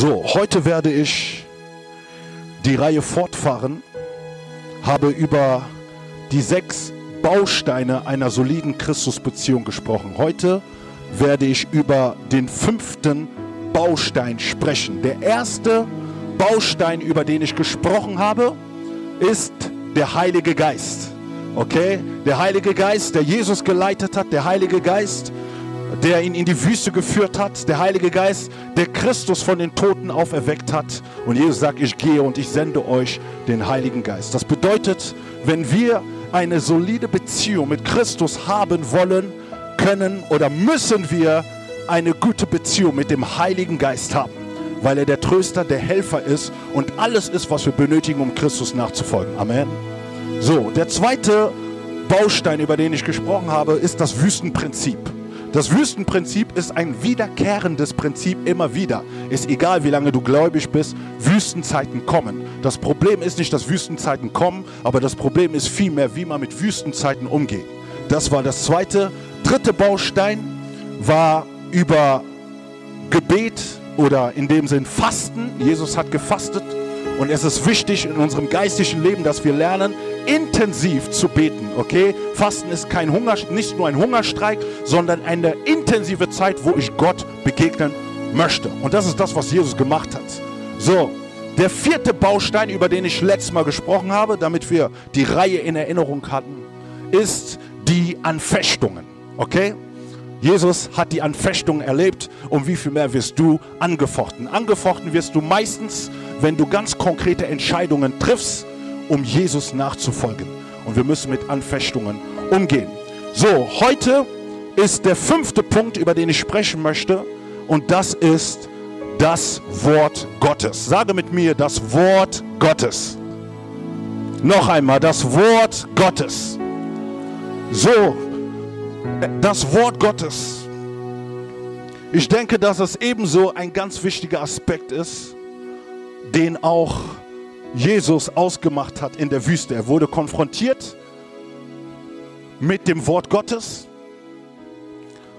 So, heute werde ich die Reihe fortfahren, habe über die sechs Bausteine einer soliden Christusbeziehung gesprochen. Heute werde ich über den fünften Baustein sprechen. Der erste Baustein, über den ich gesprochen habe, ist der Heilige Geist. Okay? Der Heilige Geist, der Jesus geleitet hat, der Heilige Geist, der ihn in die Wüste geführt hat, der Heilige Geist, der Christus von den Toten auferweckt hat. Und Jesus sagt, ich gehe und ich sende euch den Heiligen Geist. Das bedeutet, wenn wir eine solide Beziehung mit Christus haben wollen, können oder müssen wir eine gute Beziehung mit dem Heiligen Geist haben, weil er der Tröster, der Helfer ist und alles ist, was wir benötigen, um Christus nachzufolgen. Amen. So, der zweite Baustein, über den ich gesprochen habe, ist das Wüstenprinzip. Das Wüstenprinzip ist ein wiederkehrendes Prinzip immer wieder. Ist egal, wie lange du gläubig bist, Wüstenzeiten kommen. Das Problem ist nicht, dass Wüstenzeiten kommen, aber das Problem ist vielmehr, wie man mit Wüstenzeiten umgeht. Das war das zweite. Dritte Baustein war über Gebet oder in dem Sinn Fasten. Jesus hat gefastet und es ist wichtig in unserem geistlichen Leben, dass wir lernen, intensiv zu beten, okay? Fasten ist kein Hunger, nicht nur ein Hungerstreik, sondern eine intensive Zeit, wo ich Gott begegnen möchte. Und das ist das, was Jesus gemacht hat. So, der vierte Baustein, über den ich letztes Mal gesprochen habe, damit wir die Reihe in Erinnerung hatten, ist die Anfechtungen, okay? Jesus hat die Anfechtung erlebt und wie viel mehr wirst du angefochten? Angefochten wirst du meistens, wenn du ganz konkrete Entscheidungen triffst, um Jesus nachzufolgen. Und wir müssen mit Anfechtungen umgehen. So, heute ist der fünfte Punkt, über den ich sprechen möchte. Und das ist das Wort Gottes. Sage mit mir das Wort Gottes. Noch einmal, das Wort Gottes. So, das Wort Gottes. Ich denke, dass es ebenso ein ganz wichtiger Aspekt ist, den auch Jesus ausgemacht hat in der Wüste. Er wurde konfrontiert mit dem Wort Gottes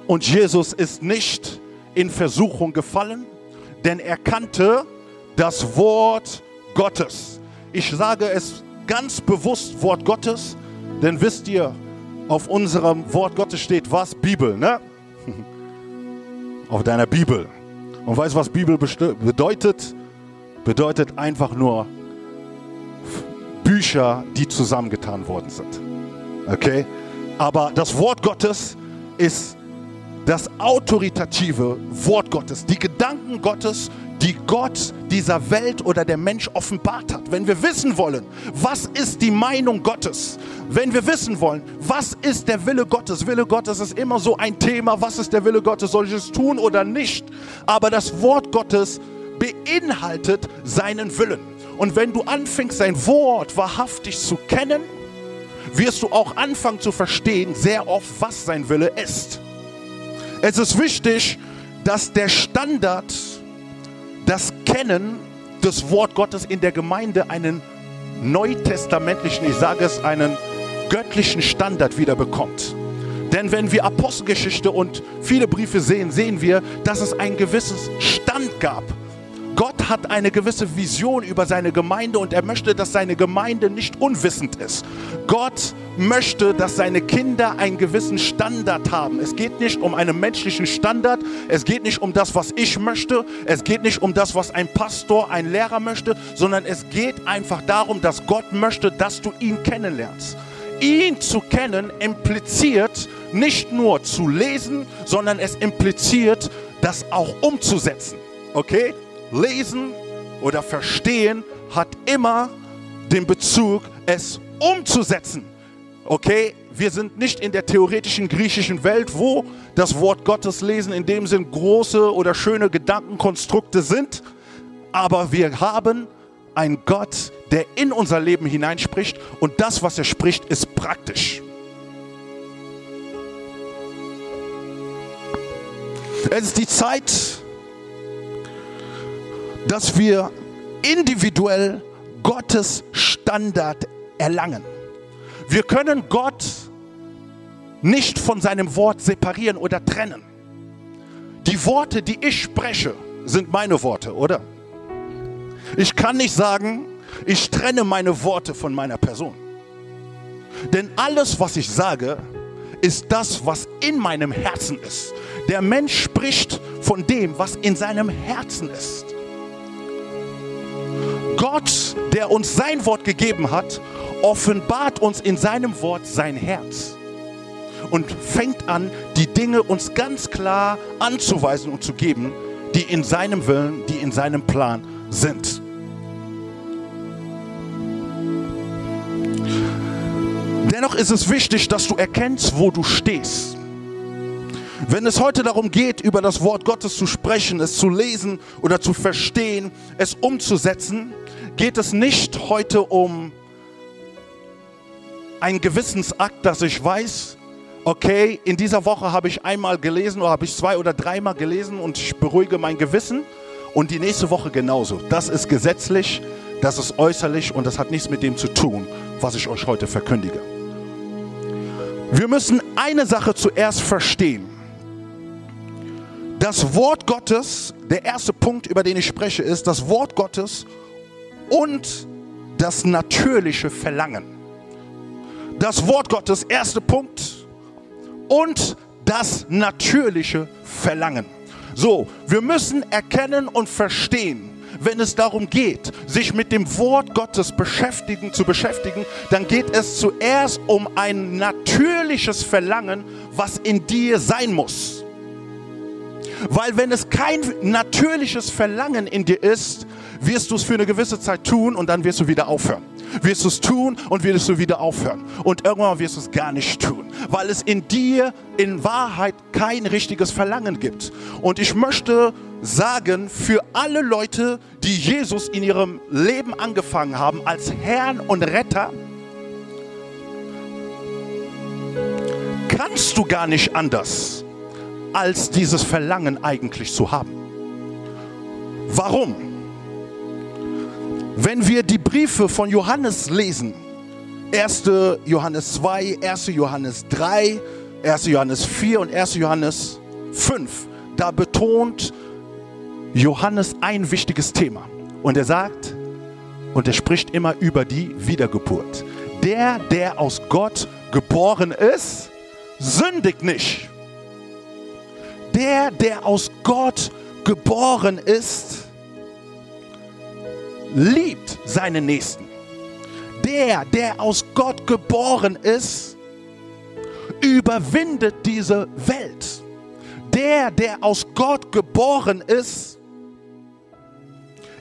und Jesus ist nicht in Versuchung gefallen, denn er kannte das Wort Gottes. Ich sage es ganz bewusst Wort Gottes, denn wisst ihr, auf unserem Wort Gottes steht was? Bibel, ne? Auf deiner Bibel. Und weißt du, was Bibel bedeutet? Bedeutet einfach nur Bücher, die zusammengetan worden sind. Okay? Aber das Wort Gottes ist das autoritative Wort Gottes, die Gedanken Gottes, die Gott dieser Welt oder der Mensch offenbart hat. Wenn wir wissen wollen, was ist die Meinung Gottes, wenn wir wissen wollen, was ist der Wille Gottes, Wille Gottes ist immer so ein Thema, was ist der Wille Gottes, soll ich es tun oder nicht, aber das Wort Gottes beinhaltet seinen Willen. Und wenn du anfängst, sein Wort wahrhaftig zu kennen, wirst du auch anfangen zu verstehen, sehr oft, was sein Wille ist. Es ist wichtig, dass der Standard, das Kennen des Wort Gottes in der Gemeinde einen neutestamentlichen, ich sage es, einen göttlichen Standard wieder bekommt. Denn wenn wir Apostelgeschichte und viele Briefe sehen, sehen wir, dass es ein gewisses Stand gab Gott hat eine gewisse Vision über seine Gemeinde und er möchte, dass seine Gemeinde nicht unwissend ist. Gott möchte, dass seine Kinder einen gewissen Standard haben. Es geht nicht um einen menschlichen Standard, es geht nicht um das, was ich möchte, es geht nicht um das, was ein Pastor, ein Lehrer möchte, sondern es geht einfach darum, dass Gott möchte, dass du ihn kennenlernst. Ihn zu kennen impliziert nicht nur zu lesen, sondern es impliziert, das auch umzusetzen. Okay? Lesen oder Verstehen hat immer den Bezug, es umzusetzen. Okay, wir sind nicht in der theoretischen griechischen Welt, wo das Wort Gottes lesen in dem Sinn große oder schöne Gedankenkonstrukte sind, aber wir haben einen Gott, der in unser Leben hineinspricht und das, was er spricht, ist praktisch. Es ist die Zeit, dass wir individuell Gottes Standard erlangen. Wir können Gott nicht von seinem Wort separieren oder trennen. Die Worte, die ich spreche, sind meine Worte, oder? Ich kann nicht sagen, ich trenne meine Worte von meiner Person. Denn alles, was ich sage, ist das, was in meinem Herzen ist. Der Mensch spricht von dem, was in seinem Herzen ist. Gott, der uns sein Wort gegeben hat, offenbart uns in seinem Wort sein Herz und fängt an, die Dinge uns ganz klar anzuweisen und zu geben, die in seinem Willen, die in seinem Plan sind. Dennoch ist es wichtig, dass du erkennst, wo du stehst. Wenn es heute darum geht, über das Wort Gottes zu sprechen, es zu lesen oder zu verstehen, es umzusetzen, geht es nicht heute um einen Gewissensakt, dass ich weiß, okay, in dieser Woche habe ich einmal gelesen oder habe ich zwei oder dreimal gelesen und ich beruhige mein Gewissen und die nächste Woche genauso. Das ist gesetzlich, das ist äußerlich und das hat nichts mit dem zu tun, was ich euch heute verkündige. Wir müssen eine Sache zuerst verstehen. Das Wort Gottes, der erste Punkt, über den ich spreche, ist das Wort Gottes und das natürliche Verlangen. Das Wort Gottes, erster Punkt, und das natürliche Verlangen. So, wir müssen erkennen und verstehen, wenn es darum geht, sich mit dem Wort Gottes beschäftigen, zu beschäftigen, dann geht es zuerst um ein natürliches Verlangen, was in dir sein muss. Weil wenn es kein natürliches Verlangen in dir ist, wirst du es für eine gewisse Zeit tun und dann wirst du wieder aufhören wirst du es tun und wirst du wieder aufhören. Und irgendwann wirst du es gar nicht tun, weil es in dir in Wahrheit kein richtiges Verlangen gibt. Und ich möchte sagen, für alle Leute, die Jesus in ihrem Leben angefangen haben als Herrn und Retter, kannst du gar nicht anders, als dieses Verlangen eigentlich zu haben. Warum? Wenn wir die Briefe von Johannes lesen, 1. Johannes 2, 1. Johannes 3, 1. Johannes 4 und 1. Johannes 5, da betont Johannes ein wichtiges Thema. Und er sagt, und er spricht immer über die Wiedergeburt. Der, der aus Gott geboren ist, sündigt nicht. Der, der aus Gott geboren ist, liebt seinen Nächsten. Der, der aus Gott geboren ist, überwindet diese Welt. Der, der aus Gott geboren ist,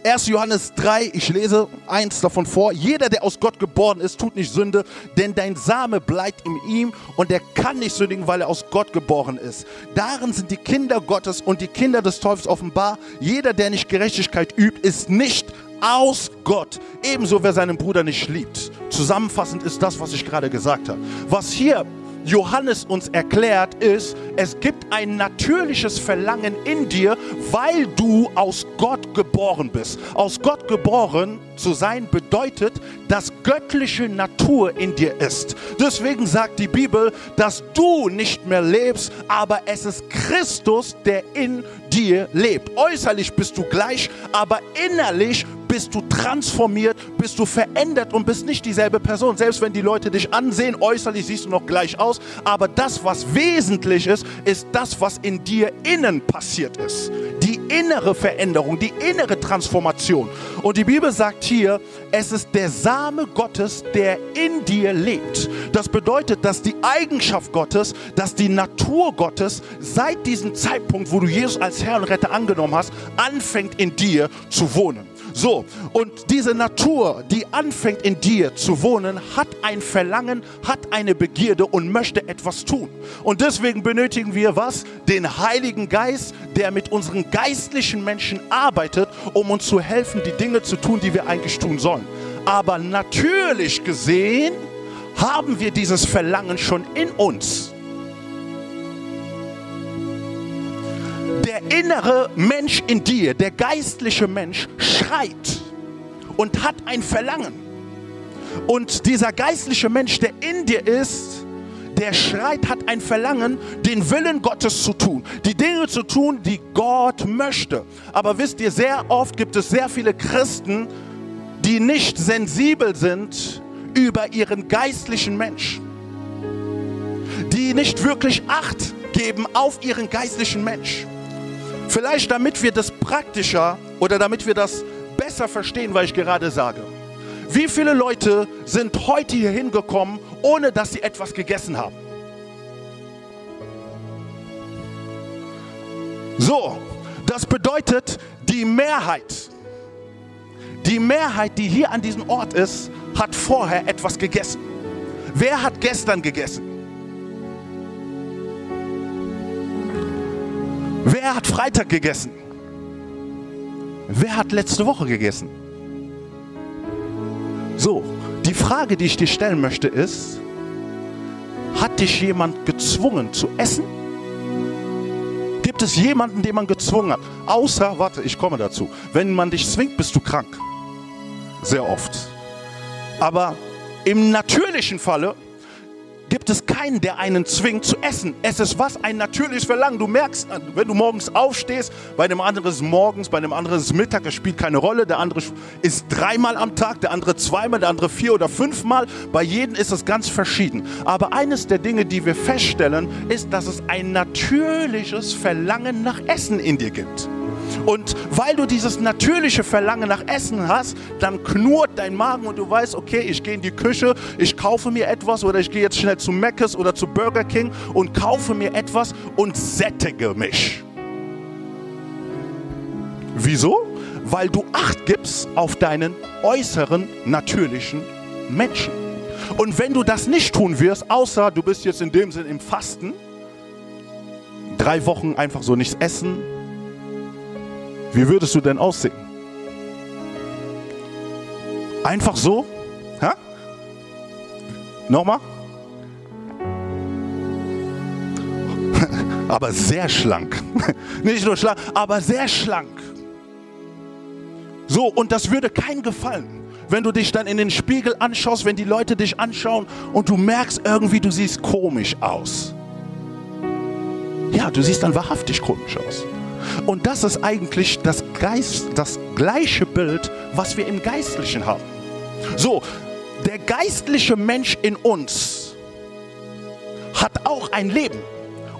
1. Johannes 3, ich lese eins davon vor. Jeder, der aus Gott geboren ist, tut nicht Sünde, denn dein Same bleibt in ihm und er kann nicht sündigen, weil er aus Gott geboren ist. Darin sind die Kinder Gottes und die Kinder des Teufels offenbar. Jeder, der nicht Gerechtigkeit übt, ist nicht aus Gott. Ebenso wer seinen Bruder nicht liebt. Zusammenfassend ist das, was ich gerade gesagt habe. Was hier Johannes uns erklärt, ist, es gibt ein natürliches Verlangen in dir, weil du aus Gott geboren bist. Aus Gott geboren zu sein bedeutet, dass göttliche Natur in dir ist. Deswegen sagt die Bibel, dass du nicht mehr lebst, aber es ist Christus, der in dir lebt. Äußerlich bist du gleich, aber innerlich bist du transformiert, bist du verändert und bist nicht dieselbe Person. Selbst wenn die Leute dich ansehen, äußerlich siehst du noch gleich aus, aber das, was wesentlich ist, ist das, was in dir innen passiert ist. Die innere Veränderung, die innere Transformation. Und die Bibel sagt hier, es ist der Same Gottes, der in dir lebt. Das bedeutet, dass die Eigenschaft Gottes, dass die Natur Gottes seit diesem Zeitpunkt, wo du Jesus als Herr und Retter angenommen hast, anfängt in dir zu wohnen. So, und diese Natur, die anfängt in dir zu wohnen, hat ein Verlangen, hat eine Begierde und möchte etwas tun. Und deswegen benötigen wir was? Den Heiligen Geist, der mit unseren geistlichen Menschen arbeitet, um uns zu helfen, die Dinge zu tun, die wir eigentlich tun sollen. Aber natürlich gesehen haben wir dieses Verlangen schon in uns. Der innere Mensch in dir, der geistliche Mensch, schreit und hat ein Verlangen. Und dieser geistliche Mensch, der in dir ist, der schreit, hat ein Verlangen, den Willen Gottes zu tun, die Dinge zu tun, die Gott möchte. Aber wisst ihr, sehr oft gibt es sehr viele Christen, die nicht sensibel sind über ihren geistlichen Mensch, die nicht wirklich Acht geben auf ihren geistlichen Mensch. Vielleicht damit wir das praktischer oder damit wir das besser verstehen, was ich gerade sage. Wie viele Leute sind heute hier hingekommen, ohne dass sie etwas gegessen haben? So, das bedeutet, die Mehrheit, die Mehrheit, die hier an diesem Ort ist, hat vorher etwas gegessen. Wer hat gestern gegessen? Wer hat Freitag gegessen? Wer hat letzte Woche gegessen? So, die Frage, die ich dir stellen möchte, ist, hat dich jemand gezwungen zu essen? Gibt es jemanden, den man gezwungen hat? Außer, warte, ich komme dazu. Wenn man dich zwingt, bist du krank. Sehr oft. Aber im natürlichen Falle gibt es keinen, der einen zwingt zu essen. Es ist was? Ein natürliches Verlangen. Du merkst, wenn du morgens aufstehst, bei dem anderen ist morgens, bei dem anderen ist Mittag, es spielt keine Rolle. Der andere ist dreimal am Tag, der andere zweimal, der andere vier oder fünfmal. Bei jedem ist es ganz verschieden. Aber eines der Dinge, die wir feststellen, ist, dass es ein natürliches Verlangen nach Essen in dir gibt. Und weil du dieses natürliche Verlangen nach Essen hast, dann knurrt dein Magen und du weißt, okay, ich gehe in die Küche, ich kaufe mir etwas oder ich gehe jetzt schnell zu Mc's oder zu Burger King und kaufe mir etwas und sättige mich. Wieso? Weil du Acht gibst auf deinen äußeren natürlichen Menschen. Und wenn du das nicht tun wirst, außer du bist jetzt in dem Sinn im Fasten, drei Wochen einfach so nichts essen, wie würdest du denn aussehen? Einfach so? Ha? Nochmal? aber sehr schlank. Nicht nur schlank, aber sehr schlank. So, und das würde keinem gefallen, wenn du dich dann in den Spiegel anschaust, wenn die Leute dich anschauen und du merkst irgendwie, du siehst komisch aus. Ja, du siehst dann wahrhaftig komisch aus. Und das ist eigentlich das, Geist, das gleiche Bild, was wir im Geistlichen haben. So, der geistliche Mensch in uns hat auch ein Leben.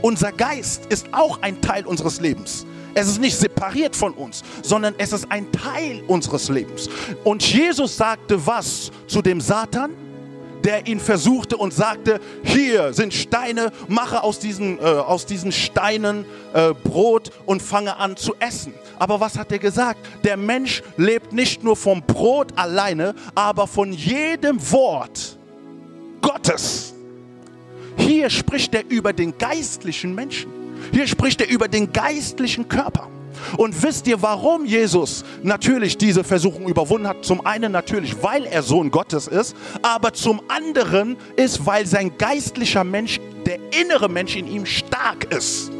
Unser Geist ist auch ein Teil unseres Lebens. Es ist nicht separiert von uns, sondern es ist ein Teil unseres Lebens. Und Jesus sagte was zu dem Satan? Der ihn versuchte und sagte, hier sind Steine, mache aus diesen, äh, aus diesen Steinen äh, Brot und fange an zu essen. Aber was hat er gesagt? Der Mensch lebt nicht nur vom Brot alleine, aber von jedem Wort Gottes. Hier spricht er über den geistlichen Menschen. Hier spricht er über den geistlichen Körper. Und wisst ihr, warum Jesus natürlich diese Versuchung überwunden hat? Zum einen natürlich, weil er Sohn Gottes ist, aber zum anderen ist, weil sein geistlicher Mensch, der innere Mensch in ihm stark ist.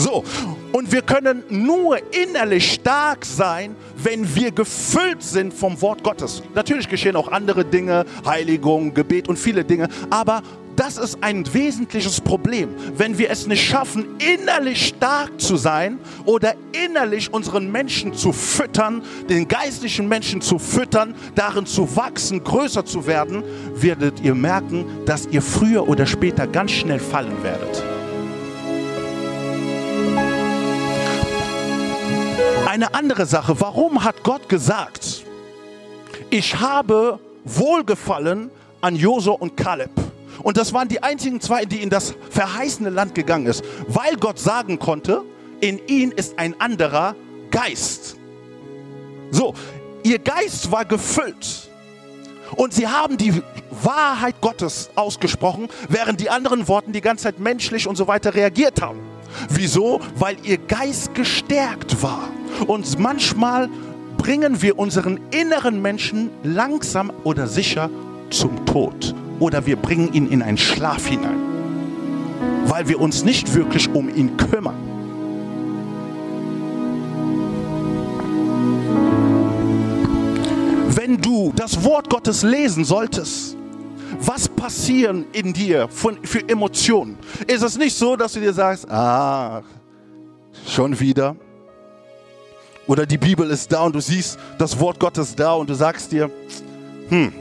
So, und wir können nur innerlich stark sein, wenn wir gefüllt sind vom Wort Gottes. Natürlich geschehen auch andere Dinge, Heiligung, Gebet und viele Dinge, aber das ist ein wesentliches Problem, wenn wir es nicht schaffen, innerlich stark zu sein oder innerlich unseren Menschen zu füttern, den geistlichen Menschen zu füttern, darin zu wachsen, größer zu werden, werdet ihr merken, dass ihr früher oder später ganz schnell fallen werdet. Eine andere Sache, warum hat Gott gesagt, ich habe Wohlgefallen an Josua und Kaleb? Und das waren die einzigen zwei, die in das verheißene Land gegangen ist, weil Gott sagen konnte, in ihnen ist ein anderer Geist. So, ihr Geist war gefüllt. Und sie haben die Wahrheit Gottes ausgesprochen, während die anderen Worten die ganze Zeit menschlich und so weiter reagiert haben. Wieso? Weil ihr Geist gestärkt war. Und manchmal bringen wir unseren inneren Menschen langsam oder sicher zum Tod oder wir bringen ihn in einen Schlaf hinein, weil wir uns nicht wirklich um ihn kümmern. Wenn du das Wort Gottes lesen solltest, Was passieren in dir von, für Emotionen? Ist es nicht so, dass du dir sagst, ah, schon wieder? Oder die Bibel ist da und du siehst das Wort Gottes da und du sagst dir, hm,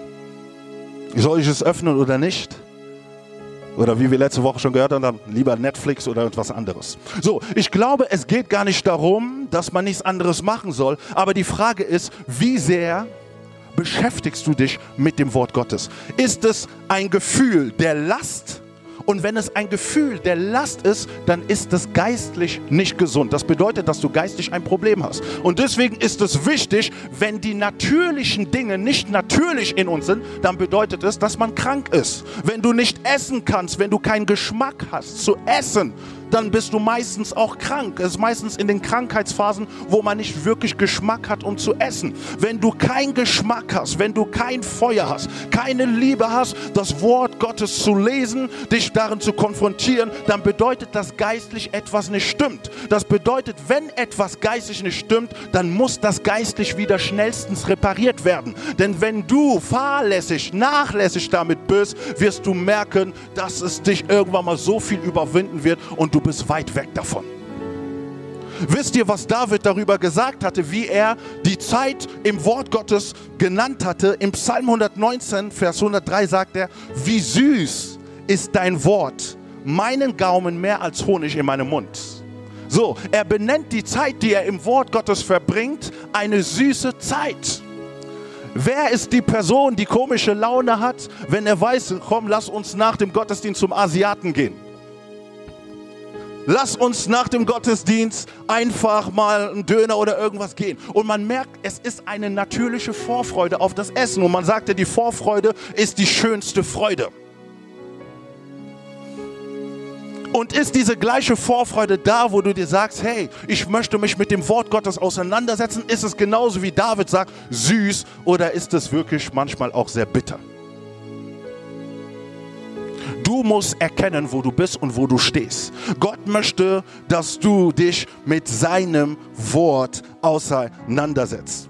soll ich es öffnen oder nicht? Oder wie wir letzte Woche schon gehört haben, lieber Netflix oder etwas anderes. So, ich glaube, es geht gar nicht darum, dass man nichts anderes machen soll. Aber die Frage ist, wie sehr beschäftigst du dich mit dem Wort Gottes? Ist es ein Gefühl der Last? Und wenn es ein Gefühl der Last ist, dann ist es geistlich nicht gesund. Das bedeutet, dass du geistlich ein Problem hast. Und deswegen ist es wichtig, wenn die natürlichen Dinge nicht natürlich in uns sind, dann bedeutet es, dass man krank ist. Wenn du nicht essen kannst, wenn du keinen Geschmack hast zu essen, dann bist du meistens auch krank. Es ist meistens in den Krankheitsphasen, wo man nicht wirklich Geschmack hat, um zu essen. Wenn du keinen Geschmack hast, wenn du kein Feuer hast, keine Liebe hast, das Wort Gottes zu lesen, dich darin zu konfrontieren, dann bedeutet das geistlich etwas nicht stimmt. Das bedeutet, wenn etwas geistlich nicht stimmt, dann muss das geistlich wieder schnellstens repariert werden. Denn wenn du fahrlässig, nachlässig damit bist, wirst du merken, dass es dich irgendwann mal so viel überwinden wird und du du bist weit weg davon. Wisst ihr, was David darüber gesagt hatte, wie er die Zeit im Wort Gottes genannt hatte? Im Psalm 119, Vers 103 sagt er, wie süß ist dein Wort, meinen Gaumen mehr als Honig in meinem Mund. So, er benennt die Zeit, die er im Wort Gottes verbringt, eine süße Zeit. Wer ist die Person, die komische Laune hat, wenn er weiß, komm, lass uns nach dem Gottesdienst zum Asiaten gehen? Lass uns nach dem Gottesdienst einfach mal einen Döner oder irgendwas gehen. Und man merkt, es ist eine natürliche Vorfreude auf das Essen. Und man sagte, die Vorfreude ist die schönste Freude. Und ist diese gleiche Vorfreude da, wo du dir sagst, hey, ich möchte mich mit dem Wort Gottes auseinandersetzen? Ist es genauso wie David sagt, süß oder ist es wirklich manchmal auch sehr bitter? Du musst erkennen, wo du bist und wo du stehst. Gott möchte, dass du dich mit seinem Wort auseinandersetzt.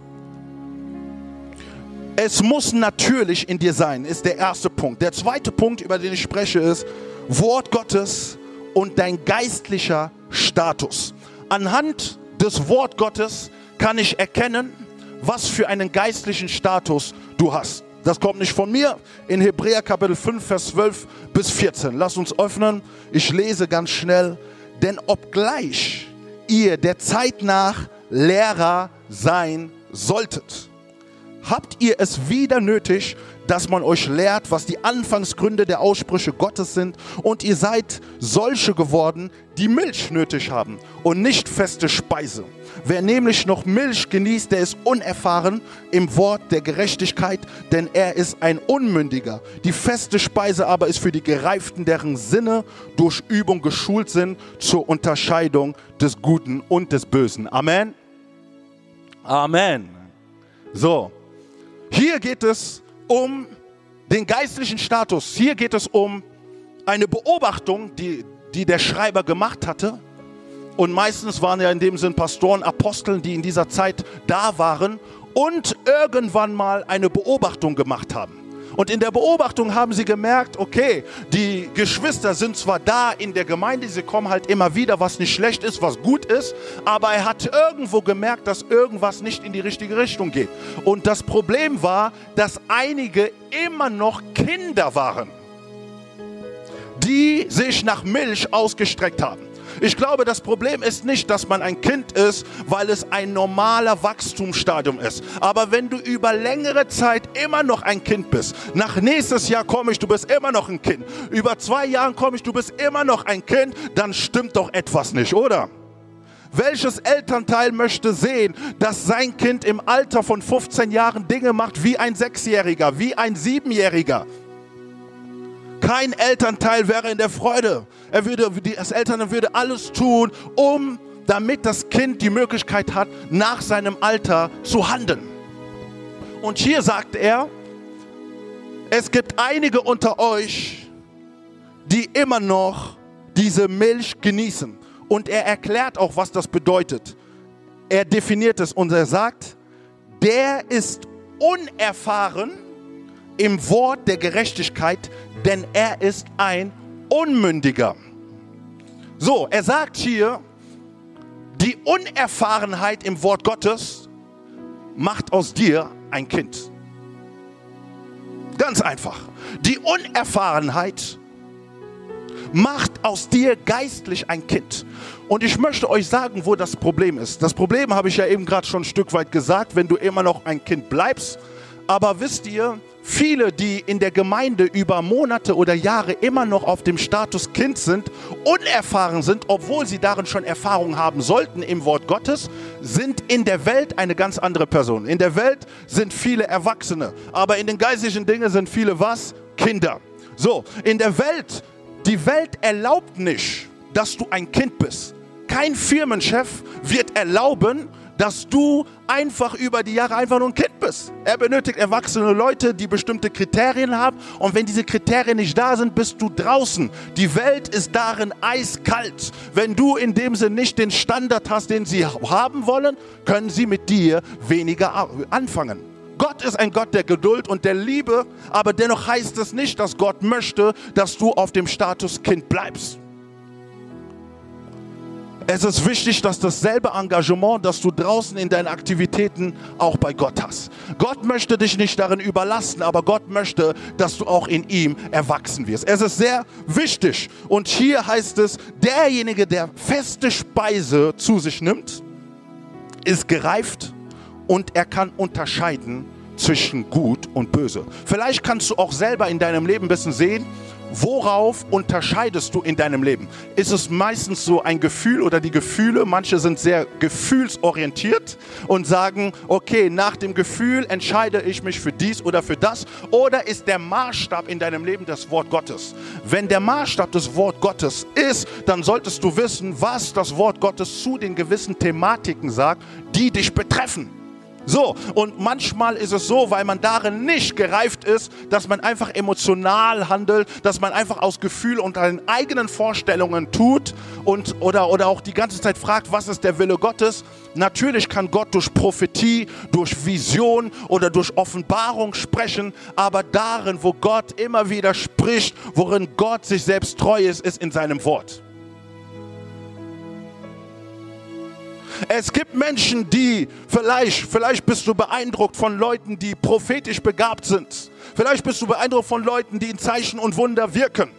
Es muss natürlich in dir sein, ist der erste Punkt. Der zweite Punkt, über den ich spreche, ist Wort Gottes und dein geistlicher Status. Anhand des Wort Gottes kann ich erkennen, was für einen geistlichen Status du hast. Das kommt nicht von mir. In Hebräer Kapitel 5, Vers 12 bis 14. Lass uns öffnen. Ich lese ganz schnell. Denn obgleich ihr der Zeit nach Lehrer sein solltet, habt ihr es wieder nötig, dass man euch lehrt, was die Anfangsgründe der Aussprüche Gottes sind. Und ihr seid solche geworden, die Milch nötig haben und nicht feste Speise. Wer nämlich noch Milch genießt, der ist unerfahren im Wort der Gerechtigkeit, denn er ist ein Unmündiger. Die feste Speise aber ist für die Gereiften, deren Sinne durch Übung geschult sind zur Unterscheidung des Guten und des Bösen. Amen. Amen. So, hier geht es um den geistlichen Status. Hier geht es um eine Beobachtung, die, die der Schreiber gemacht hatte. Und meistens waren ja in dem Sinn Pastoren, Aposteln, die in dieser Zeit da waren und irgendwann mal eine Beobachtung gemacht haben. Und in der Beobachtung haben sie gemerkt, okay, die Geschwister sind zwar da in der Gemeinde, sie kommen halt immer wieder, was nicht schlecht ist, was gut ist, aber er hat irgendwo gemerkt, dass irgendwas nicht in die richtige Richtung geht. Und das Problem war, dass einige immer noch Kinder waren, die sich nach Milch ausgestreckt haben. Ich glaube, das Problem ist nicht, dass man ein Kind ist, weil es ein normaler Wachstumsstadium ist. Aber wenn du über längere Zeit immer noch ein Kind bist, nach nächstes Jahr komme ich, du bist immer noch ein Kind. Über zwei Jahren komme ich, du bist immer noch ein Kind, dann stimmt doch etwas nicht, oder? Welches Elternteil möchte sehen, dass sein Kind im Alter von 15 Jahren Dinge macht wie ein Sechsjähriger, wie ein Siebenjähriger? Kein Elternteil wäre in der Freude. Er würde, das Eltern würde alles tun, um, damit das Kind die Möglichkeit hat, nach seinem Alter zu handeln. Und hier sagt er, es gibt einige unter euch, die immer noch diese Milch genießen. Und er erklärt auch, was das bedeutet. Er definiert es und er sagt, der ist unerfahren im Wort der Gerechtigkeit, denn er ist ein Unmündiger. So, er sagt hier, die Unerfahrenheit im Wort Gottes macht aus dir ein Kind. Ganz einfach. Die Unerfahrenheit macht aus dir geistlich ein Kind. Und ich möchte euch sagen, wo das Problem ist. Das Problem habe ich ja eben gerade schon ein Stück weit gesagt, wenn du immer noch ein Kind bleibst. Aber wisst ihr, viele, die in der Gemeinde über Monate oder Jahre immer noch auf dem Status Kind sind, unerfahren sind, obwohl sie darin schon Erfahrung haben sollten im Wort Gottes, sind in der Welt eine ganz andere Person. In der Welt sind viele Erwachsene, aber in den geistlichen Dingen sind viele was? Kinder. So, in der Welt, die Welt erlaubt nicht, dass du ein Kind bist. Kein Firmenchef wird erlauben, dass du einfach über die Jahre einfach nur ein Kind bist. Er benötigt erwachsene Leute, die bestimmte Kriterien haben. Und wenn diese Kriterien nicht da sind, bist du draußen. Die Welt ist darin eiskalt. Wenn du in dem Sinne nicht den Standard hast, den sie haben wollen, können sie mit dir weniger anfangen. Gott ist ein Gott der Geduld und der Liebe, aber dennoch heißt es nicht, dass Gott möchte, dass du auf dem Status Kind bleibst. Es ist wichtig, dass dasselbe Engagement, das du draußen in deinen Aktivitäten auch bei Gott hast. Gott möchte dich nicht darin überlasten, aber Gott möchte, dass du auch in ihm erwachsen wirst. Es ist sehr wichtig. Und hier heißt es, derjenige, der feste Speise zu sich nimmt, ist gereift und er kann unterscheiden zwischen gut und böse. Vielleicht kannst du auch selber in deinem Leben ein bisschen sehen, Worauf unterscheidest du in deinem Leben? Ist es meistens so ein Gefühl oder die Gefühle? Manche sind sehr gefühlsorientiert und sagen, okay, nach dem Gefühl entscheide ich mich für dies oder für das. Oder ist der Maßstab in deinem Leben das Wort Gottes? Wenn der Maßstab das Wort Gottes ist, dann solltest du wissen, was das Wort Gottes zu den gewissen Thematiken sagt, die dich betreffen. So, und manchmal ist es so, weil man darin nicht gereift ist, dass man einfach emotional handelt, dass man einfach aus Gefühl und seinen eigenen Vorstellungen tut und oder, oder auch die ganze Zeit fragt, was ist der Wille Gottes. Natürlich kann Gott durch Prophetie, durch Vision oder durch Offenbarung sprechen, aber darin, wo Gott immer wieder spricht, worin Gott sich selbst treu ist, ist in seinem Wort. Es gibt Menschen, die vielleicht, vielleicht bist du beeindruckt von Leuten, die prophetisch begabt sind. Vielleicht bist du beeindruckt von Leuten, die in Zeichen und Wunder wirken.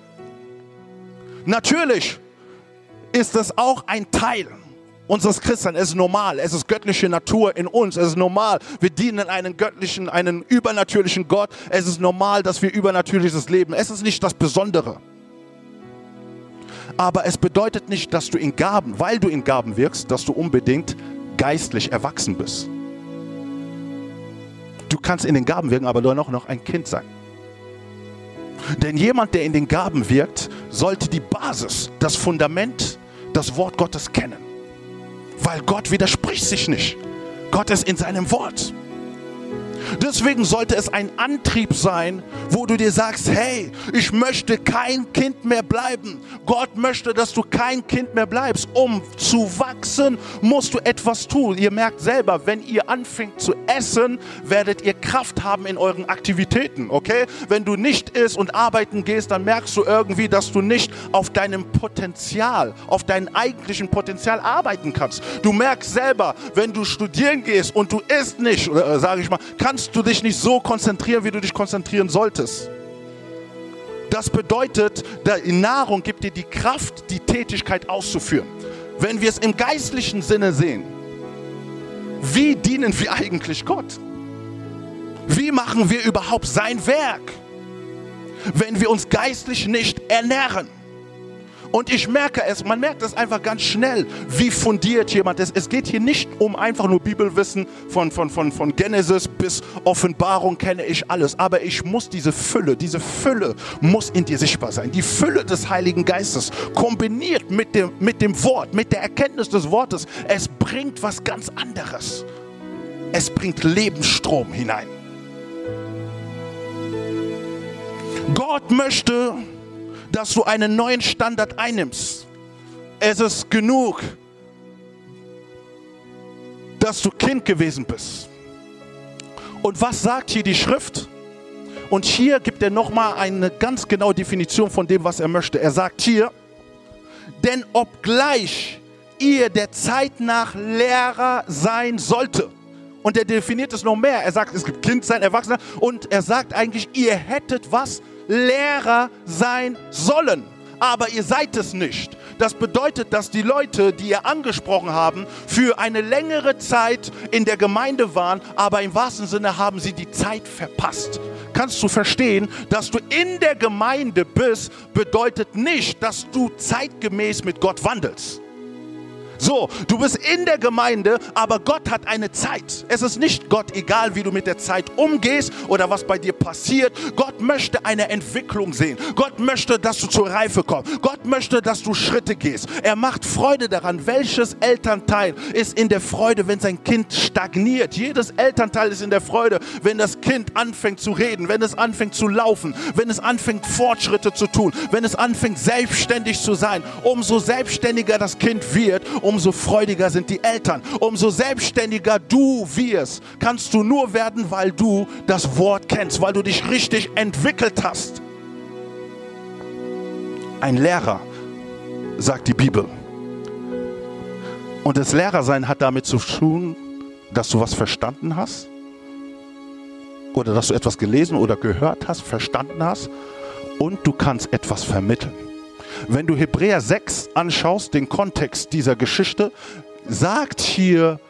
Natürlich ist das auch ein Teil unseres Christseins. Es ist normal. Es ist göttliche Natur in uns. Es ist normal. Wir dienen einen göttlichen, einen übernatürlichen Gott. Es ist normal, dass wir übernatürliches leben. Es ist nicht das Besondere. Aber es bedeutet nicht, dass du in Gaben, weil du in Gaben wirkst, dass du unbedingt geistlich erwachsen bist. Du kannst in den Gaben wirken, aber nur noch ein Kind sein. Denn jemand, der in den Gaben wirkt, sollte die Basis, das Fundament, das Wort Gottes kennen. Weil Gott widerspricht sich nicht. Gott ist in seinem Wort. Deswegen sollte es ein Antrieb sein, wo du dir sagst, hey, ich möchte kein Kind mehr bleiben. Gott möchte, dass du kein Kind mehr bleibst. Um zu wachsen, musst du etwas tun. Ihr merkt selber, wenn ihr anfängt zu essen, werdet ihr Kraft haben in euren Aktivitäten, okay? Wenn du nicht isst und arbeiten gehst, dann merkst du irgendwie, dass du nicht auf deinem Potenzial, auf deinem eigentlichen Potenzial arbeiten kannst. Du merkst selber, wenn du studieren gehst und du isst nicht, äh, sage ich mal, kannst kannst du dich nicht so konzentrieren, wie du dich konzentrieren solltest. Das bedeutet, die Nahrung gibt dir die Kraft, die Tätigkeit auszuführen. Wenn wir es im geistlichen Sinne sehen, wie dienen wir eigentlich Gott? Wie machen wir überhaupt sein Werk, wenn wir uns geistlich nicht ernähren? Und ich merke es, man merkt es einfach ganz schnell, wie fundiert jemand ist. Es geht hier nicht um einfach nur Bibelwissen von, von, von, von Genesis bis Offenbarung kenne ich alles. Aber ich muss diese Fülle, diese Fülle muss in dir sichtbar sein. Die Fülle des Heiligen Geistes kombiniert mit dem, mit dem Wort, mit der Erkenntnis des Wortes. Es bringt was ganz anderes. Es bringt Lebensstrom hinein. Gott möchte, dass du einen neuen Standard einnimmst. Es ist genug, dass du Kind gewesen bist. Und was sagt hier die Schrift? Und hier gibt er nochmal eine ganz genaue Definition von dem, was er möchte. Er sagt hier, denn obgleich ihr der Zeit nach Lehrer sein sollte, und er definiert es noch mehr. Er sagt, es gibt Kind sein, Erwachsener. Und er sagt eigentlich, ihr hättet was Lehrer sein sollen. Aber ihr seid es nicht. Das bedeutet, dass die Leute, die ihr angesprochen haben, für eine längere Zeit in der Gemeinde waren, aber im wahrsten Sinne haben sie die Zeit verpasst. Kannst du verstehen, dass du in der Gemeinde bist, bedeutet nicht, dass du zeitgemäß mit Gott wandelst. So, du bist in der Gemeinde, aber Gott hat eine Zeit. Es ist nicht Gott egal, wie du mit der Zeit umgehst oder was bei dir passiert. Gott möchte eine Entwicklung sehen. Gott möchte, dass du zur Reife kommst. Gott möchte, dass du Schritte gehst. Er macht Freude daran. Welches Elternteil ist in der Freude, wenn sein Kind stagniert? Jedes Elternteil ist in der Freude, wenn das Kind anfängt zu reden, wenn es anfängt zu laufen, wenn es anfängt Fortschritte zu tun, wenn es anfängt selbstständig zu sein. Umso selbstständiger das Kind wird, umso freudiger sind die Eltern. Umso selbstständiger du wirst, kannst du nur werden, weil du das Wort kennst, weil du dich richtig entwickelt hast. Ein Lehrer, sagt die Bibel. Und das Lehrersein hat damit zu tun, dass du was verstanden hast oder dass du etwas gelesen oder gehört hast, verstanden hast und du kannst etwas vermitteln. Wenn du Hebräer 6 anschaust, den Kontext dieser Geschichte, sagt hier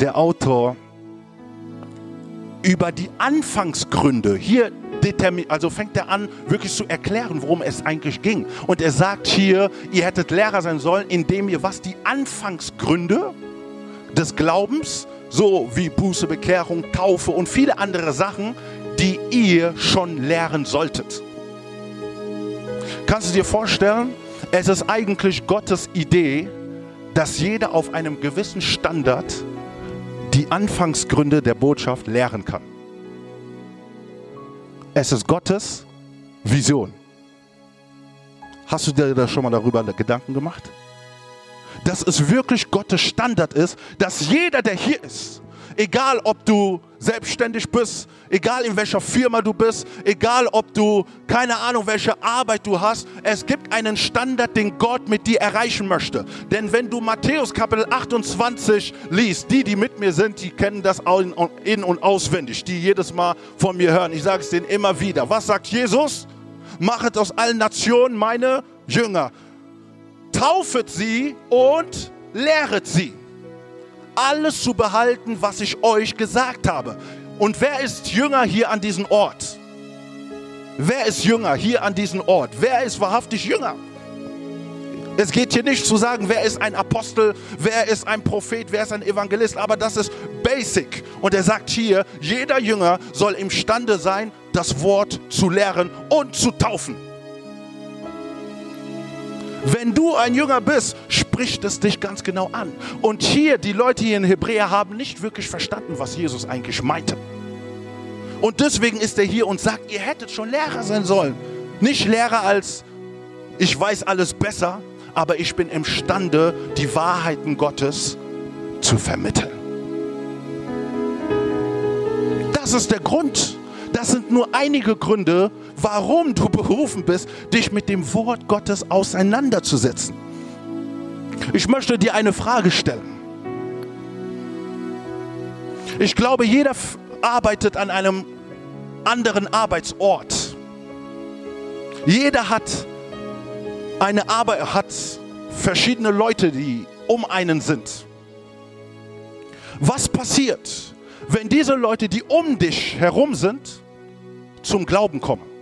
der Autor über die Anfangsgründe. Hier also fängt er an, wirklich zu erklären, worum es eigentlich ging. Und er sagt hier, ihr hättet Lehrer sein sollen, indem ihr was die Anfangsgründe des Glaubens, so wie Buße, Bekehrung, Taufe und viele andere Sachen, die ihr schon lehren solltet. Kannst du dir vorstellen, es ist eigentlich Gottes Idee, dass jeder auf einem gewissen Standard die Anfangsgründe der Botschaft lehren kann. Es ist Gottes Vision. Hast du dir da schon mal darüber Gedanken gemacht? Dass es wirklich Gottes Standard ist, dass jeder, der hier ist, egal ob du selbstständig bist, egal in welcher Firma du bist, egal ob du keine Ahnung, welche Arbeit du hast, es gibt einen Standard, den Gott mit dir erreichen möchte. Denn wenn du Matthäus Kapitel 28 liest, die, die mit mir sind, die kennen das in und auswendig, die jedes Mal von mir hören. Ich sage es denen immer wieder. Was sagt Jesus? Machet aus allen Nationen meine Jünger. Taufet sie und lehret sie alles zu behalten, was ich euch gesagt habe. Und wer ist Jünger hier an diesem Ort? Wer ist Jünger hier an diesem Ort? Wer ist wahrhaftig Jünger? Es geht hier nicht zu sagen, wer ist ein Apostel, wer ist ein Prophet, wer ist ein Evangelist, aber das ist basic. Und er sagt hier, jeder Jünger soll imstande sein, das Wort zu lehren und zu taufen. Wenn du ein Jünger bist, spricht es dich ganz genau an. Und hier, die Leute hier in Hebräer haben nicht wirklich verstanden, was Jesus eigentlich meinte. Und deswegen ist er hier und sagt, ihr hättet schon Lehrer sein sollen. Nicht Lehrer als, ich weiß alles besser, aber ich bin imstande, die Wahrheiten Gottes zu vermitteln. Das ist der Grund. Das sind nur einige Gründe, warum du berufen bist, dich mit dem Wort Gottes auseinanderzusetzen. Ich möchte dir eine Frage stellen. Ich glaube, jeder arbeitet an einem anderen Arbeitsort. Jeder hat eine Arbeit, hat verschiedene Leute, die um einen sind. Was passiert, wenn diese Leute, die um dich herum sind, zum Glauben kommen?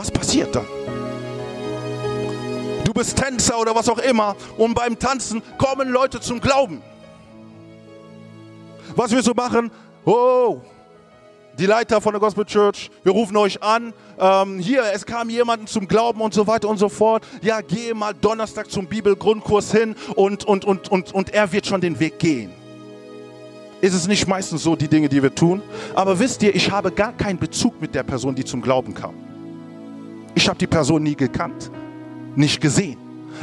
Was passiert dann? Du bist Tänzer oder was auch immer und beim Tanzen kommen Leute zum Glauben. Was wir so machen? Oh, die Leiter von der Gospel Church, wir rufen euch an. Ähm, hier, es kam jemand zum Glauben und so weiter und so fort. Ja, gehe mal Donnerstag zum Bibelgrundkurs hin und, und, und, und, und er wird schon den Weg gehen. Ist es nicht meistens so, die Dinge, die wir tun? Aber wisst ihr, ich habe gar keinen Bezug mit der Person, die zum Glauben kam. Ich habe die Person nie gekannt, nicht gesehen.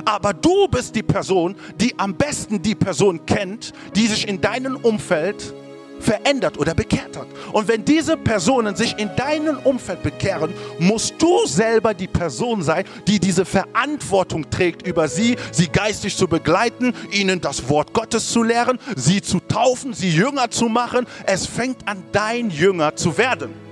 Aber du bist die Person, die am besten die Person kennt, die sich in deinem Umfeld verändert oder bekehrt hat. Und wenn diese Personen sich in deinem Umfeld bekehren, musst du selber die Person sein, die diese Verantwortung trägt über sie, sie geistig zu begleiten, ihnen das Wort Gottes zu lehren, sie zu taufen, sie Jünger zu machen. Es fängt an, dein Jünger zu werden.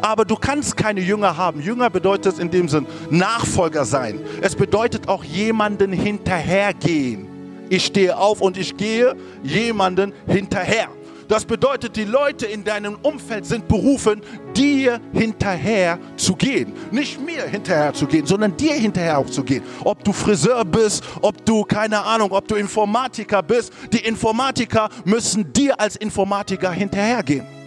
Aber du kannst keine Jünger haben. Jünger bedeutet in dem Sinn Nachfolger sein. Es bedeutet auch jemanden hinterhergehen. Ich stehe auf und ich gehe jemanden hinterher. Das bedeutet, die Leute in deinem Umfeld sind berufen, dir hinterher zu gehen. Nicht mir hinterher zu gehen, sondern dir hinterher auch zu gehen. Ob du Friseur bist, ob du, keine Ahnung, ob du Informatiker bist. Die Informatiker müssen dir als Informatiker hinterhergehen.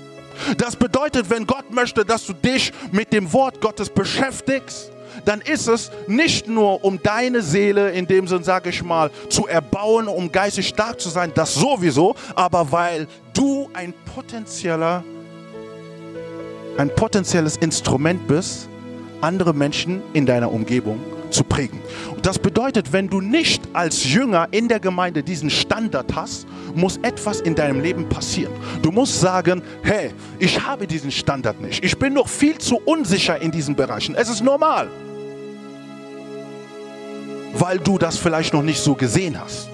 Das bedeutet, wenn Gott möchte, dass du dich mit dem Wort Gottes beschäftigst, dann ist es nicht nur um deine Seele in dem Sinn, sage ich mal, zu erbauen, um geistig stark zu sein, das sowieso, aber weil du ein potenzieller, ein potenzielles Instrument bist, andere Menschen in deiner Umgebung zu prägen. Und das bedeutet, wenn du nicht als Jünger in der Gemeinde diesen Standard hast, muss etwas in deinem Leben passieren. Du musst sagen, hey, ich habe diesen Standard nicht. Ich bin noch viel zu unsicher in diesen Bereichen. Es ist normal weil du das vielleicht noch nicht so gesehen hast.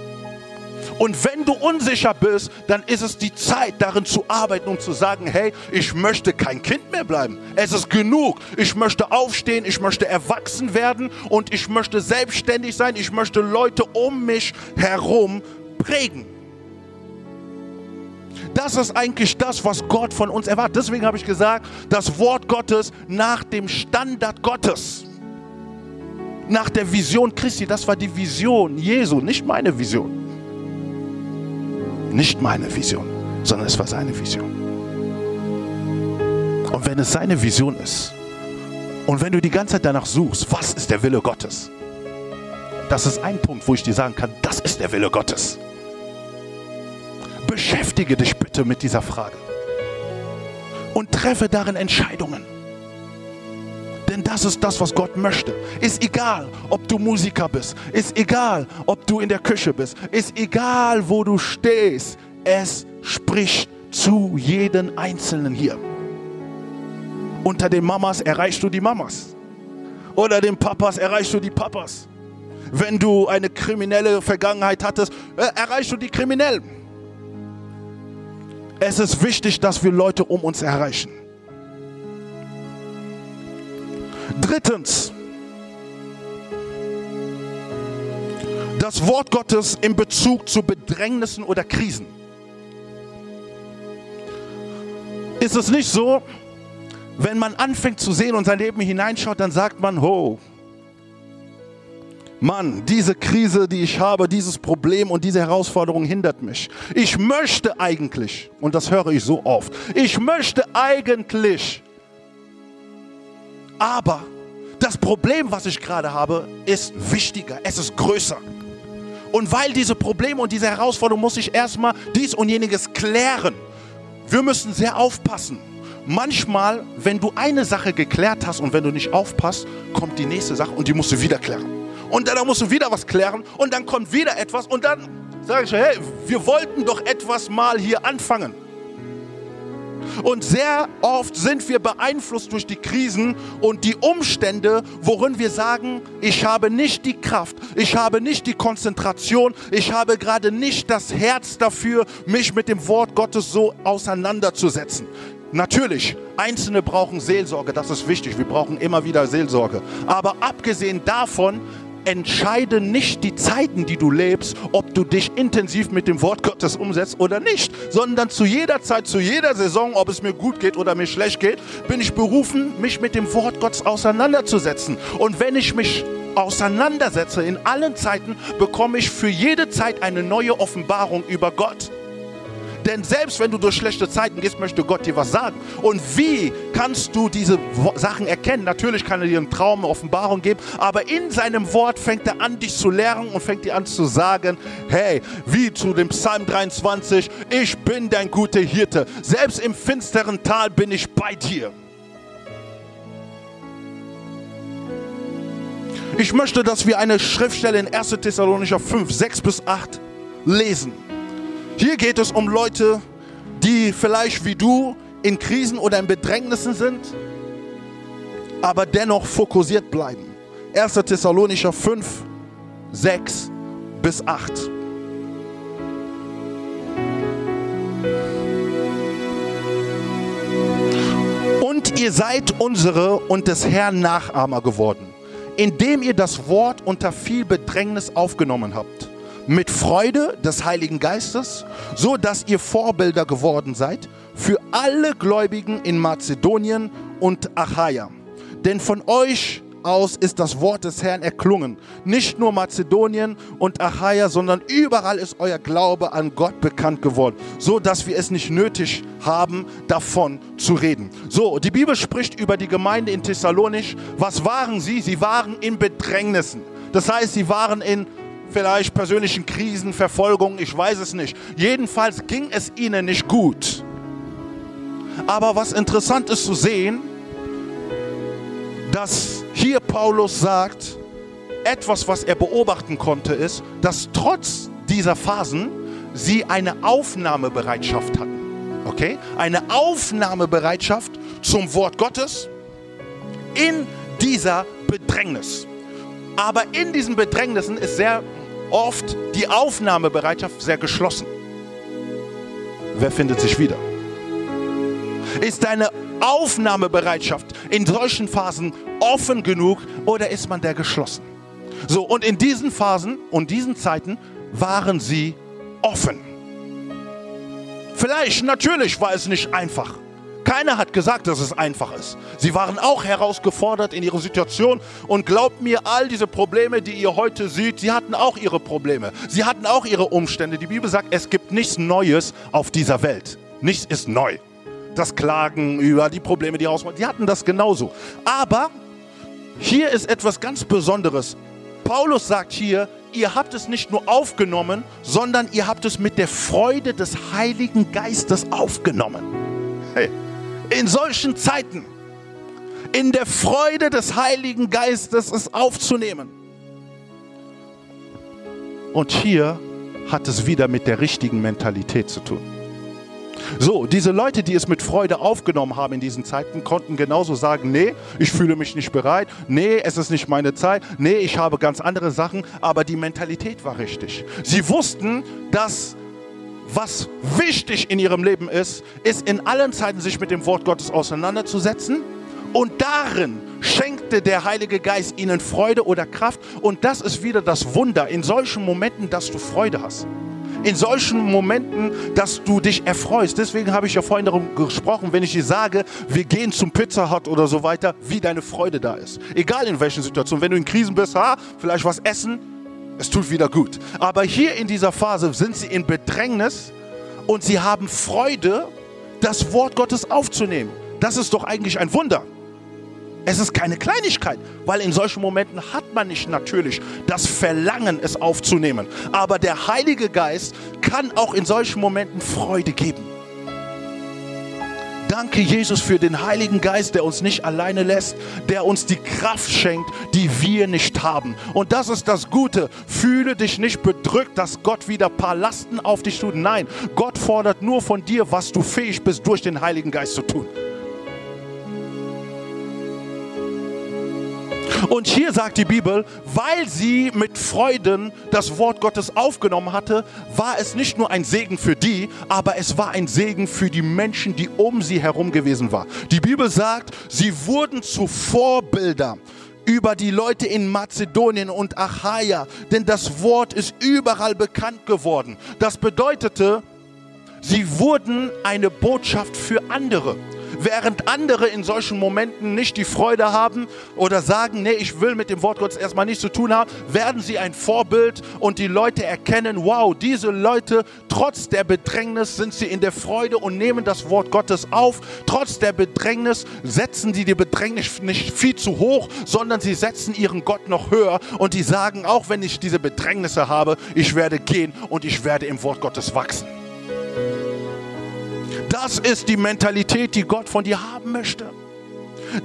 Und wenn du unsicher bist, dann ist es die Zeit, darin zu arbeiten und zu sagen, hey, ich möchte kein Kind mehr bleiben. Es ist genug. Ich möchte aufstehen, ich möchte erwachsen werden und ich möchte selbstständig sein. Ich möchte Leute um mich herum prägen. Das ist eigentlich das, was Gott von uns erwartet. Deswegen habe ich gesagt, das Wort Gottes nach dem Standard Gottes nach der Vision Christi. Das war die Vision Jesu, nicht meine Vision. Nicht meine Vision, sondern es war seine Vision. Und wenn es seine Vision ist und wenn du die ganze Zeit danach suchst, was ist der Wille Gottes? Das ist ein Punkt, wo ich dir sagen kann, das ist der Wille Gottes. Beschäftige dich bitte mit dieser Frage und treffe darin Entscheidungen. Denn das ist das, was Gott möchte. Ist egal, ob du Musiker bist. Ist egal, ob du in der Küche bist. Ist egal, wo du stehst. Es spricht zu jedem Einzelnen hier. Unter den Mamas erreichst du die Mamas. Oder den Papas erreichst du die Papas. Wenn du eine kriminelle Vergangenheit hattest, äh, erreichst du die Kriminellen. Es ist wichtig, dass wir Leute um uns erreichen. Drittens, das Wort Gottes in Bezug zu Bedrängnissen oder Krisen. Ist es nicht so, wenn man anfängt zu sehen und sein Leben hineinschaut, dann sagt man, ho, Mann, diese Krise, die ich habe, dieses Problem und diese Herausforderung hindert mich. Ich möchte eigentlich, und das höre ich so oft, ich möchte eigentlich aber das Problem, was ich gerade habe, ist wichtiger, es ist größer. Und weil diese Probleme und diese Herausforderung muss ich erstmal dies und jeniges klären. Wir müssen sehr aufpassen. Manchmal, wenn du eine Sache geklärt hast und wenn du nicht aufpasst, kommt die nächste Sache und die musst du wieder klären. Und dann musst du wieder was klären und dann kommt wieder etwas und dann sage ich, hey, wir wollten doch etwas mal hier anfangen. Und sehr oft sind wir beeinflusst durch die Krisen und die Umstände, worin wir sagen, ich habe nicht die Kraft, ich habe nicht die Konzentration, ich habe gerade nicht das Herz dafür, mich mit dem Wort Gottes so auseinanderzusetzen. Natürlich, Einzelne brauchen Seelsorge, das ist wichtig. Wir brauchen immer wieder Seelsorge. Aber abgesehen davon entscheide nicht die Zeiten, die du lebst, ob du dich intensiv mit dem Wort Gottes umsetzt oder nicht, sondern zu jeder Zeit, zu jeder Saison, ob es mir gut geht oder mir schlecht geht, bin ich berufen, mich mit dem Wort Gottes auseinanderzusetzen. Und wenn ich mich auseinandersetze in allen Zeiten, bekomme ich für jede Zeit eine neue Offenbarung über Gott. Denn selbst wenn du durch schlechte Zeiten gehst, möchte Gott dir was sagen. Und wie kannst du diese Sachen erkennen? Natürlich kann er dir einen Traum, eine Offenbarung geben, aber in seinem Wort fängt er an, dich zu lehren und fängt dir an zu sagen, hey, wie zu dem Psalm 23, ich bin dein guter Hirte. Selbst im finsteren Tal bin ich bei dir. Ich möchte, dass wir eine Schriftstelle in 1. Thessalonicher 5, 6 bis 8 lesen. Hier geht es um Leute, die vielleicht wie du in Krisen oder in Bedrängnissen sind, aber dennoch fokussiert bleiben. 1. Thessalonicher 5, 6 bis 8. Und ihr seid unsere und des Herrn Nachahmer geworden, indem ihr das Wort unter viel Bedrängnis aufgenommen habt mit Freude des Heiligen Geistes, so dass ihr Vorbilder geworden seid für alle Gläubigen in Mazedonien und Achaia. Denn von euch aus ist das Wort des Herrn erklungen. Nicht nur Mazedonien und Achaia, sondern überall ist euer Glaube an Gott bekannt geworden, so dass wir es nicht nötig haben, davon zu reden. So, die Bibel spricht über die Gemeinde in Thessalonich. Was waren sie? Sie waren in Bedrängnissen. Das heißt, sie waren in vielleicht persönlichen Krisen, Verfolgung, ich weiß es nicht. Jedenfalls ging es ihnen nicht gut. Aber was interessant ist zu sehen, dass hier Paulus sagt, etwas, was er beobachten konnte, ist, dass trotz dieser Phasen sie eine Aufnahmebereitschaft hatten. Okay? Eine Aufnahmebereitschaft zum Wort Gottes in dieser Bedrängnis. Aber in diesen Bedrängnissen ist sehr oft die Aufnahmebereitschaft sehr geschlossen. Wer findet sich wieder? Ist deine Aufnahmebereitschaft in solchen Phasen offen genug oder ist man der geschlossen? So, und in diesen Phasen und diesen Zeiten waren sie offen. Vielleicht, natürlich war es nicht einfach. Keiner hat gesagt, dass es einfach ist. Sie waren auch herausgefordert in ihrer Situation und glaubt mir, all diese Probleme, die ihr heute seht, sie hatten auch ihre Probleme. Sie hatten auch ihre Umstände. Die Bibel sagt, es gibt nichts Neues auf dieser Welt. Nichts ist neu. Das Klagen über die Probleme, die ausmachen, die hatten das genauso. Aber hier ist etwas ganz Besonderes. Paulus sagt hier, ihr habt es nicht nur aufgenommen, sondern ihr habt es mit der Freude des Heiligen Geistes aufgenommen. Hey in solchen Zeiten in der Freude des Heiligen Geistes es aufzunehmen. Und hier hat es wieder mit der richtigen Mentalität zu tun. So, diese Leute, die es mit Freude aufgenommen haben in diesen Zeiten, konnten genauso sagen, nee, ich fühle mich nicht bereit, nee, es ist nicht meine Zeit, nee, ich habe ganz andere Sachen, aber die Mentalität war richtig. Sie wussten, dass was wichtig in ihrem Leben ist, ist in allen Zeiten sich mit dem Wort Gottes auseinanderzusetzen. Und darin schenkte der Heilige Geist ihnen Freude oder Kraft. Und das ist wieder das Wunder in solchen Momenten, dass du Freude hast. In solchen Momenten, dass du dich erfreust. Deswegen habe ich ja vorhin darum gesprochen, wenn ich dir sage, wir gehen zum Pizza Hut oder so weiter, wie deine Freude da ist. Egal in welchen Situationen. Wenn du in Krisen bist, ha, vielleicht was essen, es tut wieder gut. Aber hier in dieser Phase sind sie in Bedrängnis und sie haben Freude, das Wort Gottes aufzunehmen. Das ist doch eigentlich ein Wunder. Es ist keine Kleinigkeit, weil in solchen Momenten hat man nicht natürlich das Verlangen, es aufzunehmen. Aber der Heilige Geist kann auch in solchen Momenten Freude geben. Danke, Jesus, für den Heiligen Geist, der uns nicht alleine lässt, der uns die Kraft schenkt, die wir nicht haben. Und das ist das Gute. Fühle dich nicht bedrückt, dass Gott wieder ein paar Lasten auf dich tut. Nein, Gott fordert nur von dir, was du fähig bist, durch den Heiligen Geist zu tun. Und hier sagt die Bibel, weil sie mit Freuden das Wort Gottes aufgenommen hatte, war es nicht nur ein Segen für die, aber es war ein Segen für die Menschen, die um sie herum gewesen waren. Die Bibel sagt, sie wurden zu Vorbilder über die Leute in Mazedonien und Achaia, denn das Wort ist überall bekannt geworden. Das bedeutete, sie wurden eine Botschaft für andere. Während andere in solchen Momenten nicht die Freude haben oder sagen, nee, ich will mit dem Wort Gottes erstmal nichts zu tun haben, werden sie ein Vorbild und die Leute erkennen, wow, diese Leute, trotz der Bedrängnis sind sie in der Freude und nehmen das Wort Gottes auf. Trotz der Bedrängnis setzen sie die Bedrängnis nicht viel zu hoch, sondern sie setzen ihren Gott noch höher und die sagen, auch wenn ich diese Bedrängnisse habe, ich werde gehen und ich werde im Wort Gottes wachsen. Das ist die Mentalität, die Gott von dir haben möchte.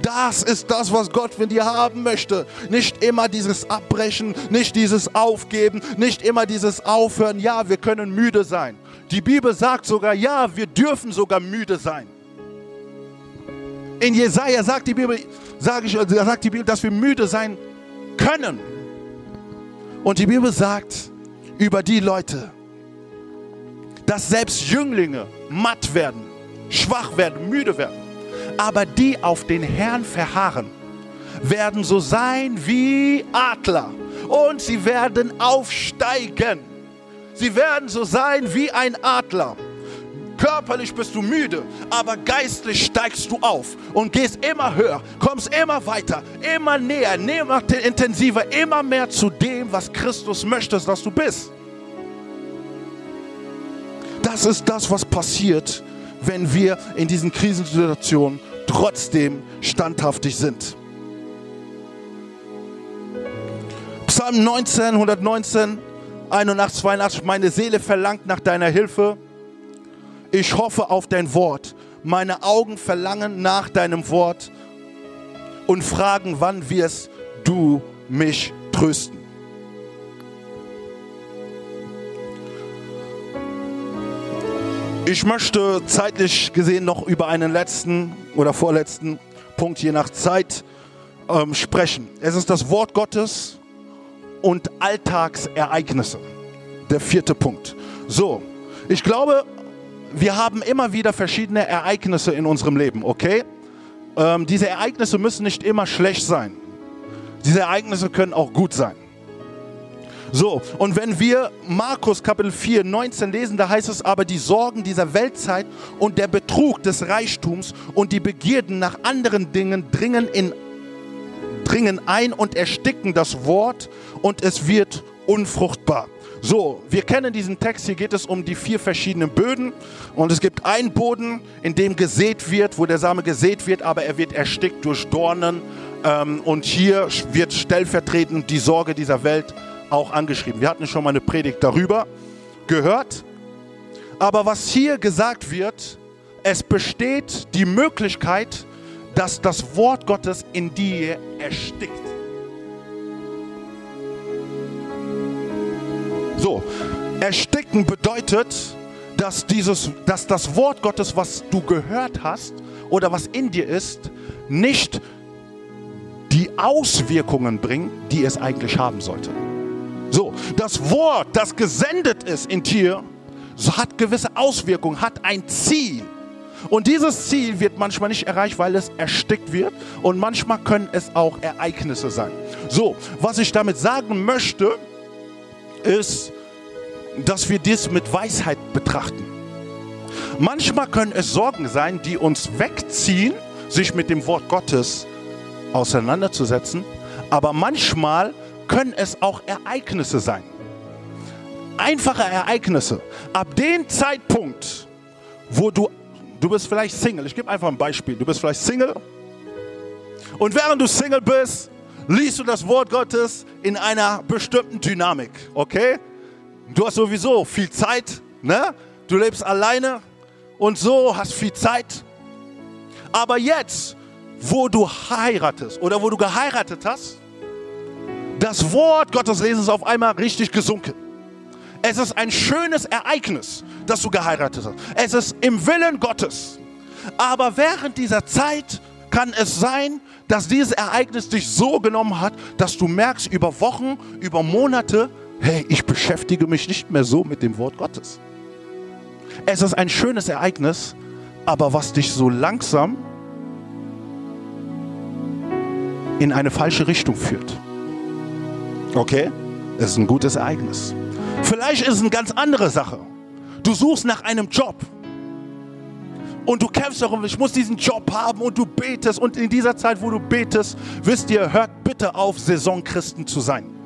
Das ist das, was Gott von dir haben möchte. Nicht immer dieses Abbrechen, nicht dieses Aufgeben, nicht immer dieses Aufhören. Ja, wir können müde sein. Die Bibel sagt sogar, ja, wir dürfen sogar müde sein. In Jesaja sagt die Bibel, sag ich, sagt die Bibel, dass wir müde sein können. Und die Bibel sagt über die Leute, dass selbst Jünglinge matt werden, schwach werden, müde werden. Aber die auf den Herrn verharren, werden so sein wie Adler und sie werden aufsteigen. Sie werden so sein wie ein Adler. Körperlich bist du müde, aber geistlich steigst du auf und gehst immer höher, kommst immer weiter, immer näher, immer intensiver, immer mehr zu dem, was Christus möchte, dass du bist. Das ist das, was passiert, wenn wir in diesen Krisensituationen trotzdem standhaftig sind. Psalm 19, 119, 81, 82, meine Seele verlangt nach deiner Hilfe. Ich hoffe auf dein Wort. Meine Augen verlangen nach deinem Wort und fragen, wann wirst du mich trösten. Ich möchte zeitlich gesehen noch über einen letzten oder vorletzten Punkt je nach Zeit ähm, sprechen. Es ist das Wort Gottes und Alltagsereignisse. Der vierte Punkt. So, ich glaube, wir haben immer wieder verschiedene Ereignisse in unserem Leben, okay? Ähm, diese Ereignisse müssen nicht immer schlecht sein. Diese Ereignisse können auch gut sein. So, und wenn wir Markus Kapitel 4, 19 lesen, da heißt es aber, die Sorgen dieser Weltzeit und der Betrug des Reichtums und die Begierden nach anderen Dingen dringen, in, dringen ein und ersticken das Wort und es wird unfruchtbar. So, wir kennen diesen Text, hier geht es um die vier verschiedenen Böden und es gibt einen Boden, in dem gesät wird, wo der Same gesät wird, aber er wird erstickt durch Dornen ähm, und hier wird stellvertretend die Sorge dieser Welt auch angeschrieben. Wir hatten schon mal eine Predigt darüber gehört. Aber was hier gesagt wird, es besteht die Möglichkeit, dass das Wort Gottes in dir erstickt. So, ersticken bedeutet, dass, dieses, dass das Wort Gottes, was du gehört hast oder was in dir ist, nicht die Auswirkungen bringt, die es eigentlich haben sollte. So, das Wort, das gesendet ist in dir, hat gewisse Auswirkungen, hat ein Ziel. Und dieses Ziel wird manchmal nicht erreicht, weil es erstickt wird. Und manchmal können es auch Ereignisse sein. So, was ich damit sagen möchte, ist, dass wir dies mit Weisheit betrachten. Manchmal können es Sorgen sein, die uns wegziehen, sich mit dem Wort Gottes auseinanderzusetzen. Aber manchmal können es auch Ereignisse sein. Einfache Ereignisse. Ab dem Zeitpunkt, wo du, du bist vielleicht Single, ich gebe einfach ein Beispiel, du bist vielleicht Single und während du Single bist, liest du das Wort Gottes in einer bestimmten Dynamik, okay? Du hast sowieso viel Zeit, ne? Du lebst alleine und so hast viel Zeit. Aber jetzt, wo du heiratest oder wo du geheiratet hast, das Wort Gottes Lesen ist auf einmal richtig gesunken. Es ist ein schönes Ereignis, dass du geheiratet hast. Es ist im Willen Gottes. Aber während dieser Zeit kann es sein, dass dieses Ereignis dich so genommen hat, dass du merkst über Wochen, über Monate, hey, ich beschäftige mich nicht mehr so mit dem Wort Gottes. Es ist ein schönes Ereignis, aber was dich so langsam in eine falsche Richtung führt. Okay? Das ist ein gutes Ereignis. Vielleicht ist es eine ganz andere Sache. Du suchst nach einem Job. Und du kämpfst darum, ich muss diesen Job haben und du betest. Und in dieser Zeit, wo du betest, wisst ihr, hört bitte auf, Saisonchristen zu sein.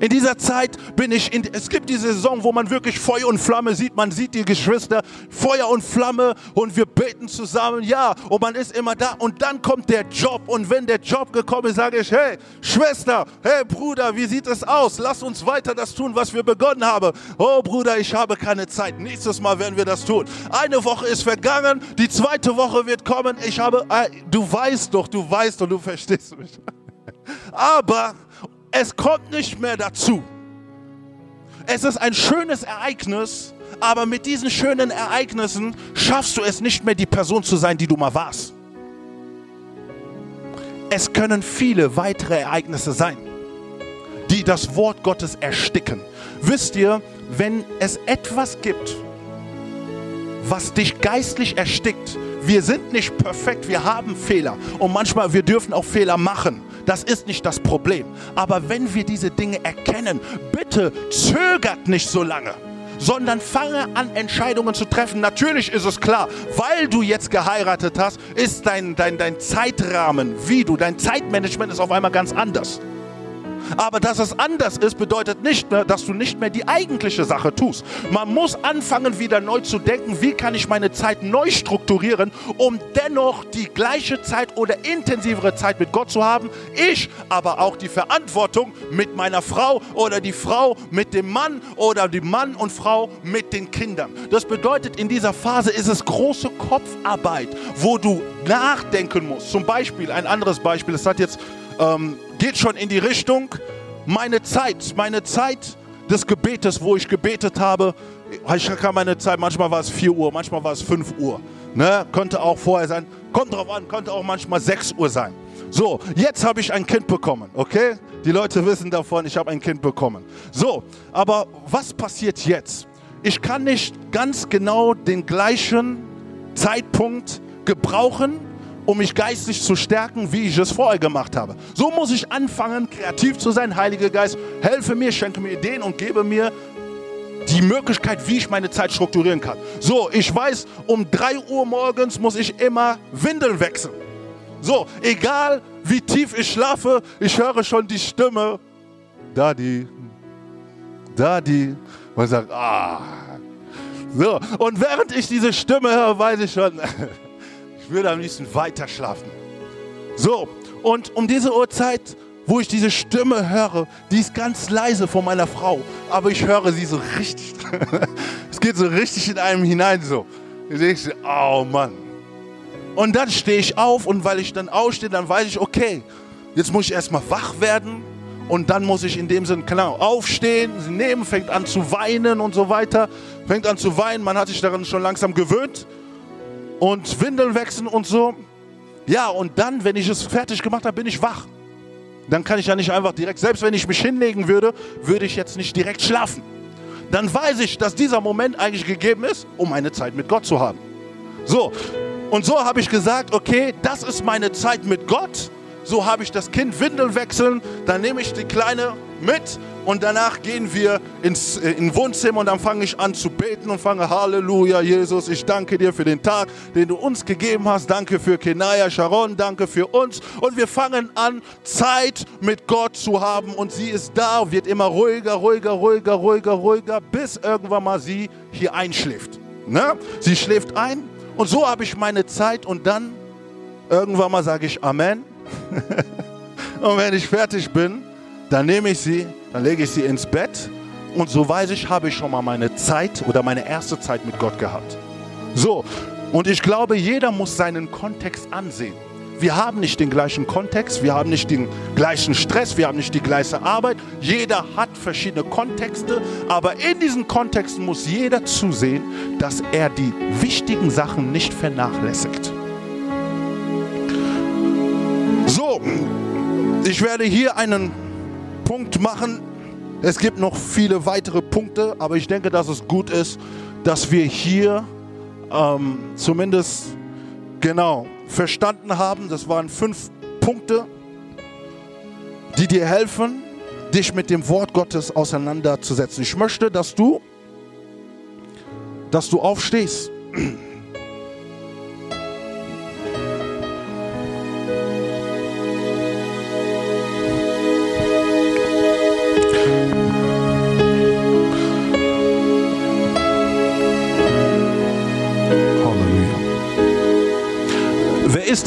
In dieser Zeit bin ich in, es gibt die Saison, wo man wirklich Feuer und Flamme sieht. Man sieht die Geschwister, Feuer und Flamme und wir beten zusammen, ja, und man ist immer da. Und dann kommt der Job und wenn der Job gekommen ist, sage ich, hey, Schwester, hey Bruder, wie sieht es aus? Lass uns weiter das tun, was wir begonnen haben. Oh Bruder, ich habe keine Zeit. Nächstes Mal werden wir das tun. Eine Woche ist vergangen, die zweite Woche wird kommen. Ich habe, äh, du weißt doch, du weißt doch, du verstehst mich. Aber es kommt nicht mehr dazu. Es ist ein schönes Ereignis, aber mit diesen schönen Ereignissen schaffst du es nicht mehr, die Person zu sein, die du mal warst. Es können viele weitere Ereignisse sein, die das Wort Gottes ersticken. Wisst ihr, wenn es etwas gibt, was dich geistlich erstickt, wir sind nicht perfekt, wir haben Fehler und manchmal wir dürfen auch Fehler machen. Das ist nicht das Problem. Aber wenn wir diese Dinge erkennen, bitte zögert nicht so lange sondern fange an, Entscheidungen zu treffen. Natürlich ist es klar, weil du jetzt geheiratet hast, ist dein, dein, dein Zeitrahmen, wie du, dein Zeitmanagement ist auf einmal ganz anders. Aber dass es anders ist, bedeutet nicht, mehr, dass du nicht mehr die eigentliche Sache tust. Man muss anfangen, wieder neu zu denken, wie kann ich meine Zeit neu strukturieren, um dennoch die gleiche Zeit oder intensivere Zeit mit Gott zu haben. Ich aber auch die Verantwortung mit meiner Frau oder die Frau mit dem Mann oder die Mann und Frau mit den Kindern. Das bedeutet, in dieser Phase ist es große Kopfarbeit, wo du nachdenken musst. Zum Beispiel, ein anderes Beispiel, es hat jetzt ähm, geht schon in die Richtung, meine Zeit, meine Zeit des Gebetes, wo ich gebetet habe, ich kann meine Zeit, manchmal war es 4 Uhr, manchmal war es 5 Uhr. Ne? Könnte auch vorher sein, kommt drauf an, könnte auch manchmal 6 Uhr sein. So, jetzt habe ich ein Kind bekommen, okay? Die Leute wissen davon, ich habe ein Kind bekommen. So, aber was passiert jetzt? Ich kann nicht ganz genau den gleichen Zeitpunkt gebrauchen, um mich geistlich zu stärken, wie ich es vorher gemacht habe. So muss ich anfangen, kreativ zu sein. Heiliger Geist, helfe mir, schenke mir Ideen und gebe mir die Möglichkeit, wie ich meine Zeit strukturieren kann. So, ich weiß, um 3 Uhr morgens muss ich immer Windeln wechseln. So, egal wie tief ich schlafe, ich höre schon die Stimme. Daddy, Daddy. Man sagt, ah. So, und während ich diese Stimme höre, weiß ich schon, Ich würde am liebsten weiter schlafen. So, und um diese Uhrzeit, wo ich diese Stimme höre, die ist ganz leise von meiner Frau, aber ich höre sie so richtig. es geht so richtig in einem hinein so. Ich denke, oh Mann. Und dann stehe ich auf und weil ich dann aufstehe, dann weiß ich, okay, jetzt muss ich erstmal wach werden und dann muss ich in dem Sinn, genau, aufstehen, sie nehmen, fängt an zu weinen und so weiter, fängt an zu weinen, man hat sich daran schon langsam gewöhnt und Windeln wechseln und so. Ja, und dann, wenn ich es fertig gemacht habe, bin ich wach. Dann kann ich ja nicht einfach direkt, selbst wenn ich mich hinlegen würde, würde ich jetzt nicht direkt schlafen. Dann weiß ich, dass dieser Moment eigentlich gegeben ist, um eine Zeit mit Gott zu haben. So, und so habe ich gesagt, okay, das ist meine Zeit mit Gott. So habe ich das Kind Windeln wechseln, dann nehme ich die Kleine mit und danach gehen wir ins äh, in Wohnzimmer und dann fange ich an zu beten und fange Halleluja, Jesus, ich danke dir für den Tag, den du uns gegeben hast. Danke für Kenaya, Sharon, danke für uns. Und wir fangen an, Zeit mit Gott zu haben und sie ist da, wird immer ruhiger, ruhiger, ruhiger, ruhiger, ruhiger, bis irgendwann mal sie hier einschläft. Ne? Sie schläft ein und so habe ich meine Zeit und dann irgendwann mal sage ich Amen. und wenn ich fertig bin, dann nehme ich sie, dann lege ich sie ins Bett und so weiß ich, habe ich schon mal meine Zeit oder meine erste Zeit mit Gott gehabt. So, und ich glaube, jeder muss seinen Kontext ansehen. Wir haben nicht den gleichen Kontext, wir haben nicht den gleichen Stress, wir haben nicht die gleiche Arbeit. Jeder hat verschiedene Kontexte, aber in diesen Kontexten muss jeder zusehen, dass er die wichtigen Sachen nicht vernachlässigt. So, ich werde hier einen Punkt machen. Es gibt noch viele weitere Punkte, aber ich denke, dass es gut ist, dass wir hier ähm, zumindest genau verstanden haben. Das waren fünf Punkte, die dir helfen, dich mit dem Wort Gottes auseinanderzusetzen. Ich möchte, dass du, dass du aufstehst.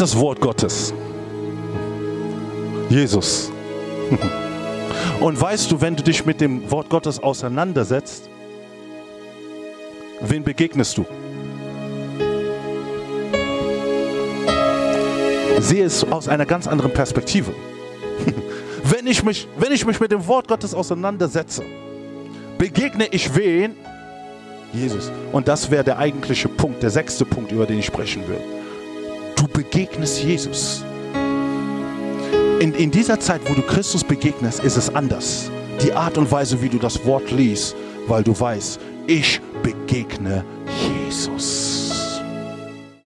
Ist das Wort Gottes? Jesus. Und weißt du, wenn du dich mit dem Wort Gottes auseinandersetzt, wen begegnest du? Sehe es aus einer ganz anderen Perspektive. Wenn ich mich, wenn ich mich mit dem Wort Gottes auseinandersetze, begegne ich wen? Jesus. Und das wäre der eigentliche Punkt, der sechste Punkt, über den ich sprechen will. Du begegnest Jesus. In, in dieser Zeit, wo du Christus begegnest, ist es anders. Die Art und Weise, wie du das Wort liest, weil du weißt, ich begegne Jesus.